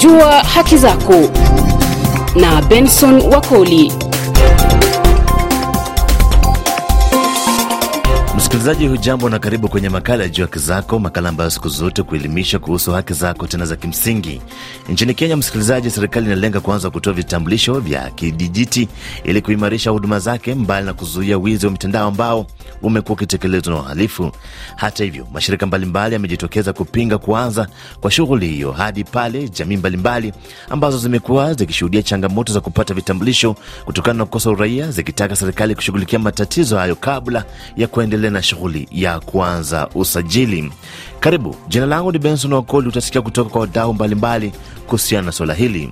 Jua haki zako na Benson Wakoli. Msikilizaji hujambo na karibu kwenye makala ya Jua Haki Zako, makala ambayo siku zote kuelimisha kuhusu haki zako tena za kimsingi. Nchini Kenya, msikilizaji, serikali inalenga kuanza kutoa vitambulisho vya kidijiti ili kuimarisha huduma zake, mbali na kuzuia wizi wa mitandao ambao umekuwa ukitekelezwa na wahalifu. Hata hivyo, mashirika mbalimbali yamejitokeza kupinga kuanza kwa shughuli hiyo hadi pale jamii mbalimbali ambazo zimekuwa zikishuhudia changamoto za kupata vitambulisho kutokana na kukosa uraia, zikitaka serikali kushughulikia matatizo hayo kabla ya kuendelea na shughuli ya kuanza usajili. Karibu, jina langu ni Benson Wakoli. Utasikia kutoka kwa wadau mbalimbali kuhusiana na suala hili.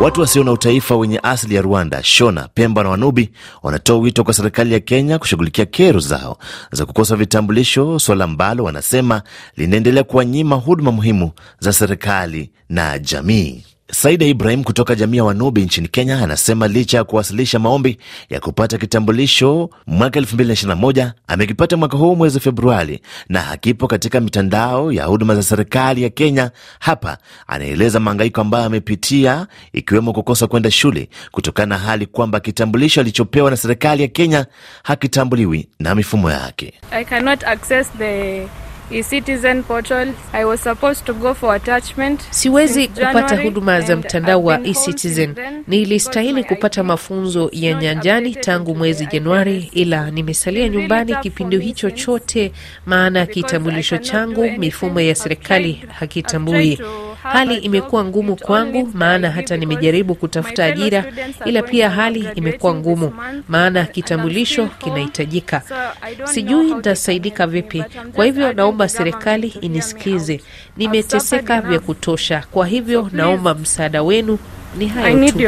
Watu wasio na utaifa wenye asili ya Rwanda, Shona, Pemba na Wanubi wanatoa wito kwa serikali ya Kenya kushughulikia kero zao za kukosa vitambulisho, suala ambalo wanasema linaendelea kuwanyima huduma muhimu za serikali na jamii. Saida Ibrahim kutoka jamii ya Wanubi nchini Kenya anasema licha ya kuwasilisha maombi ya kupata kitambulisho mwaka 2021 amekipata mwaka huu mwezi Februari na hakipo katika mitandao ya huduma za serikali ya Kenya. Hapa anaeleza mahangaiko ambayo amepitia ikiwemo kukosa kwenda shule kutokana na hali kwamba kitambulisho alichopewa na serikali ya Kenya hakitambuliwi na mifumo yake. I e-citizen portal. I was supposed to go for attachment. Siwezi kupata huduma za mtandao wa e-citizen. Nilistahili kupata mafunzo ya nyanjani tangu mwezi Januari, ila nimesalia nyumbani kipindi hicho chote, maana kitambulisho changu mifumo ya serikali hakitambui. Hali imekuwa ngumu kwangu, maana hata nimejaribu kutafuta ajira, ila pia hali imekuwa ngumu, maana kitambulisho kinahitajika. Sijui nitasaidika vipi. Kwa hivyo naomba serikali inisikize. Nimeteseka vya kutosha, kwa hivyo naomba msaada wenu. Ni hayo tu.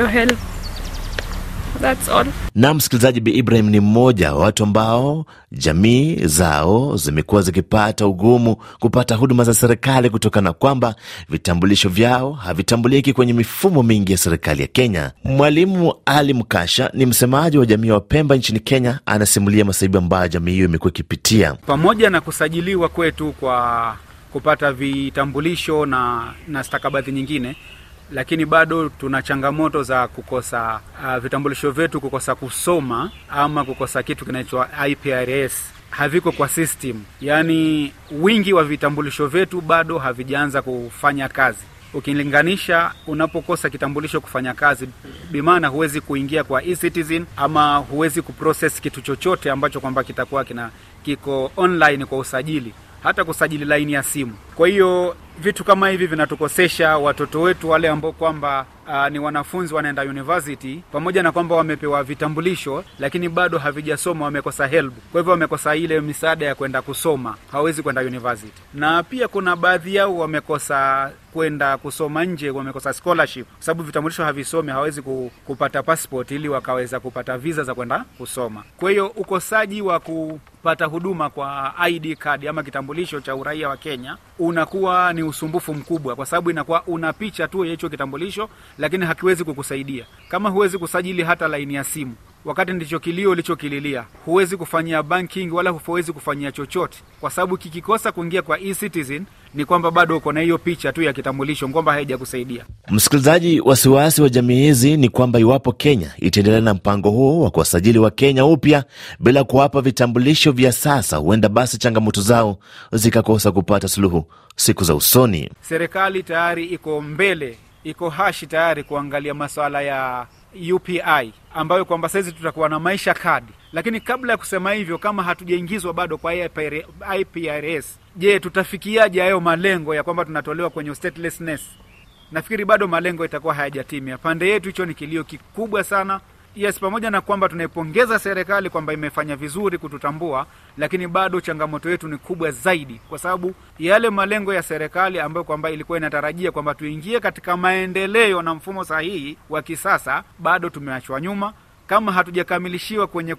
That's all. Na msikilizaji, Bi Ibrahim ni mmoja wa watu ambao jamii zao zimekuwa zikipata ugumu kupata huduma za serikali kutokana na kwamba vitambulisho vyao havitambuliki kwenye mifumo mingi ya serikali ya Kenya. Mwalimu Ali Mkasha ni msemaji wa jamii wa Pemba nchini Kenya, anasimulia masaibu ambayo jamii hiyo imekuwa ikipitia. pamoja na kusajiliwa kwetu kwa kupata vitambulisho na, na stakabadhi nyingine lakini bado tuna changamoto za kukosa uh, vitambulisho vyetu kukosa kusoma ama kukosa kitu kinaitwa IPRS haviko kwa system. Yaani wingi wa vitambulisho vyetu bado havijaanza kufanya kazi. Ukilinganisha unapokosa kitambulisho kufanya kazi bimaana huwezi kuingia kwa e-citizen ama huwezi kuprocess kitu chochote ambacho kwamba kitakuwa kina kiko online kwa usajili hata kusajili laini ya simu. Kwa hiyo vitu kama hivi vinatukosesha watoto wetu wale ambao kwamba uh, ni wanafunzi wanaenda university pamoja na kwamba wamepewa vitambulisho lakini bado havijasoma wamekosa help kwa hivyo wamekosa ile misaada ya kwenda kusoma. Hawawezi kwenda university. Na pia kuna baadhi yao wamekosa kwenda kusoma nje wamekosa scholarship. Kwa sababu vitambulisho havisomi hawawezi kupata passport ili wakaweza kupata visa za kwenda kusoma. Kwa hiyo ukosaji wa kupata huduma kwa id card ama kitambulisho cha uraia wa kenya unakuwa ni usumbufu mkubwa kwa sababu inakuwa una picha tu ya hicho kitambulisho lakini hakiwezi kukusaidia. Kama huwezi kusajili hata laini ya simu wakati ndicho kilio ulichokililia. Huwezi kufanyia banking wala huwezi kufanyia chochote. Kwa sababu kikikosa kuingia kwa e-citizen ni kwamba bado uko na hiyo picha tu ya kitambulisho kwamba haijakusaidia Msikilizaji, wasiwasi wa jamii hizi ni kwamba iwapo Kenya itaendelea na mpango huo wa kuwasajili wa Kenya upya bila kuwapa vitambulisho vya sasa, huenda basi changamoto zao zikakosa kupata suluhu siku za usoni. serikali tayari iko mbele iko hashi tayari kuangalia masuala ya upi ambayo kwamba sahizi tutakuwa na maisha kadi. Lakini kabla ya kusema hivyo kama hatujaingizwa bado kwa iprs je tutafikiaje hayo malengo ya kwamba tunatolewa kwenye statelessness? Nafikiri bado malengo itakuwa hayajatimia. Pande yetu hicho ni kilio kikubwa sana yes pamoja na kwamba tunaipongeza serikali kwamba imefanya vizuri kututambua lakini bado changamoto yetu ni kubwa zaidi kwa sababu yale malengo ya serikali ambayo kwamba ilikuwa inatarajia kwamba tuingie katika maendeleo na mfumo sahihi wa kisasa bado tumeachwa nyuma. Kama hatujakamilishiwa kwenye,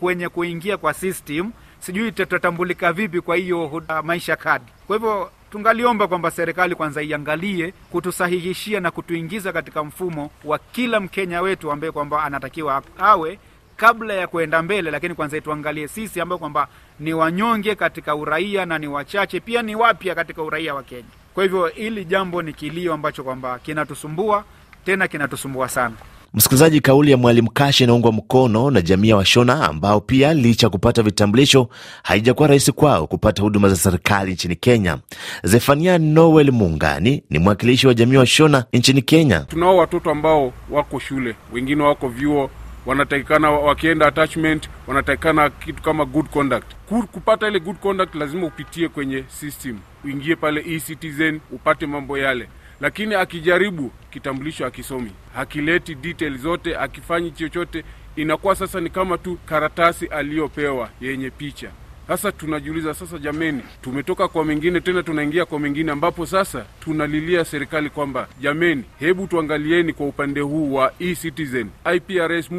kwenye kuingia kwa system sijui tutatambulika vipi kwa hiyo uh, maisha kadi. Kwa hivyo tungaliomba kwamba serikali kwanza iangalie kutusahihishia na kutuingiza katika mfumo wa kila mkenya wetu ambaye kwamba anatakiwa awe kabla ya kuenda mbele, lakini kwanza ituangalie sisi ambao kwamba ni wanyonge katika uraia na ni wachache pia ni wapya katika uraia wa Kenya. Kwa hivyo hili jambo ni kilio ambacho kwamba kinatusumbua tena kinatusumbua sana. Msikilizaji, kauli ya Mwalimu Kashi inaungwa mkono na jamii ya Washona ambao pia licha ya kupata vitambulisho haijakuwa rahisi kwao kupata huduma za serikali nchini Kenya. Zefania Noel Muungani ni mwakilishi wa jamii ya Washona nchini Kenya. Tunao watoto ambao wako shule, wengine wako vyuo, wanatakikana wakienda attachment, wanatakikana kitu kama good conduct. Kupata ile good conduct lazima upitie kwenye system, uingie pale eCitizen upate mambo yale lakini akijaribu kitambulisho akisomi, hakileti detail zote, akifanyi chochote, inakuwa sasa ni kama tu karatasi aliyopewa yenye picha. Sasa tunajiuliza sasa, jameni, tumetoka kwa mengine tena tunaingia kwa mengine, ambapo sasa tunalilia serikali kwamba jameni, hebu tuangalieni kwa upande huu wa eCitizen, IPRS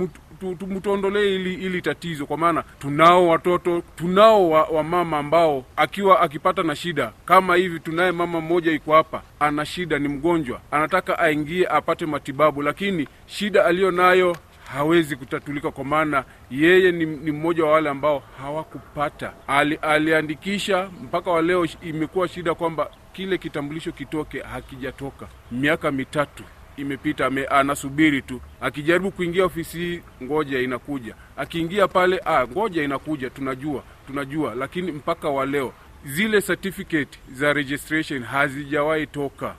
mtuondolee ili, ili tatizo, kwa maana tunao watoto tunao wa, wa mama ambao akiwa akipata na shida kama hivi. Tunaye mama mmoja iko hapa, ana shida, ni mgonjwa, anataka aingie apate matibabu, lakini shida aliyo nayo hawezi kutatulika kwa maana yeye ni, ni mmoja wa wale ambao hawakupata ali, aliandikisha mpaka wa leo imekuwa shida kwamba kile kitambulisho kitoke, hakijatoka miaka mitatu imepita ame, anasubiri tu. Akijaribu kuingia ofisi hii, ngoja inakuja. Akiingia pale, ah, ngoja inakuja, tunajua tunajua, lakini mpaka wa leo zile certificate za registration hazijawahi toka.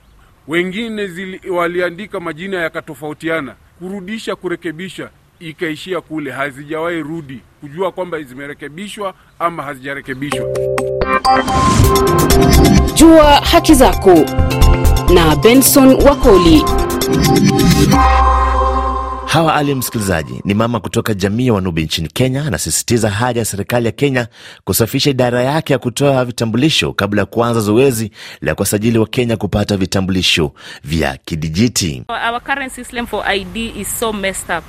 Wengine zili, waliandika majina yakatofautiana, kurudisha kurekebisha ikaishia kule, hazijawahi rudi kujua kwamba zimerekebishwa ama hazijarekebishwa. Jua haki zako na Benson Wakoli. Hawa Ali, msikilizaji, ni mama kutoka jamii ya Wanubi nchini Kenya. Anasisitiza haja ya serikali ya Kenya kusafisha idara yake ya kutoa vitambulisho kabla ya kuanza zoezi la kuwasajili wa Kenya kupata vitambulisho vya kidijiti. Our current system for ID is so messed up.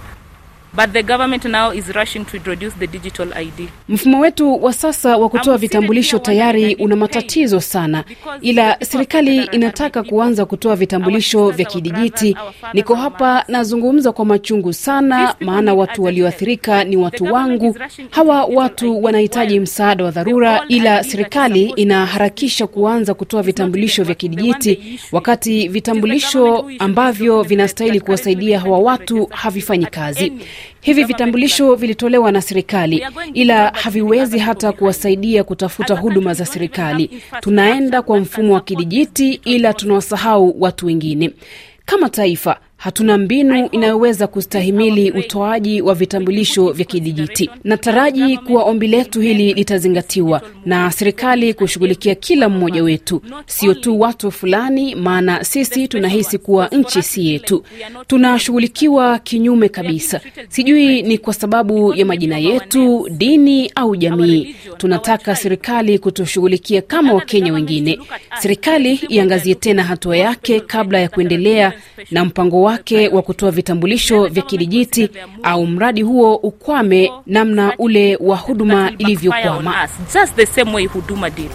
But the government now is rushing to introduce the digital ID. Mfumo wetu wa sasa wa kutoa vitambulisho tayari una matatizo sana, ila serikali inataka kuanza kutoa vitambulisho vya kidijiti. Niko hapa nazungumza kwa machungu sana, maana watu walioathirika ni watu wangu. Hawa watu wanahitaji msaada wa dharura, ila serikali inaharakisha kuanza kutoa vitambulisho vya kidijiti, wakati vitambulisho ambavyo vinastahili kuwasaidia hawa watu havifanyi kazi. Hivi vitambulisho vilitolewa na serikali, ila haviwezi hata kuwasaidia kutafuta huduma za serikali. Tunaenda kwa mfumo wa kidijiti, ila tunawasahau watu wengine. Kama taifa hatuna mbinu inayoweza kustahimili utoaji wa vitambulisho vya kidijiti. Nataraji kuwa ombi letu hili litazingatiwa na serikali kushughulikia kila mmoja wetu, sio tu watu fulani, maana sisi tunahisi kuwa nchi si yetu. Tunashughulikiwa kinyume kabisa. Sijui ni kwa sababu ya majina yetu, dini au jamii. Tunataka serikali kutushughulikia kama Wakenya wengine. Serikali iangazie tena hatua yake kabla ya kuendelea na mpango wake wa kutoa vitambulisho vya kidijiti au mradi huo ukwame namna ule wa huduma ilivyokwama. Just the same way huduma did.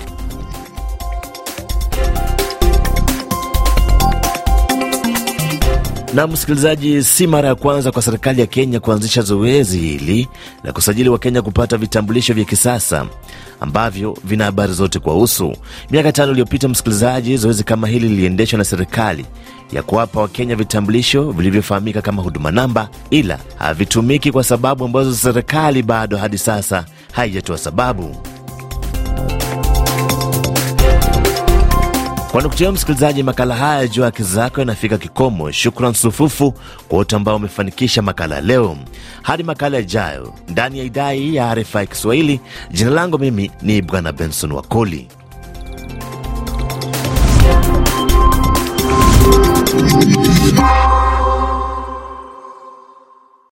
Na msikilizaji, si mara ya kwanza kwa serikali ya Kenya kuanzisha zoezi hili la kusajili Wakenya kupata vitambulisho vya kisasa ambavyo vina habari zote kwa usu. Miaka tano iliyopita, msikilizaji, zoezi kama hili liliendeshwa na serikali ya kuwapa Wakenya vitambulisho vilivyofahamika kama huduma namba, ila havitumiki kwa sababu ambazo serikali bado hadi sasa haijatoa sababu. Kwa nukta msikilizaji, makala haya juu haki zako yanafika kikomo. Shukran sufufu kwa wote ambao wamefanikisha makala leo. Hadi makala yajayo ndani ya idhaa hii ya RFI Kiswahili, jina langu mimi ni Bwana Benson Wakoli.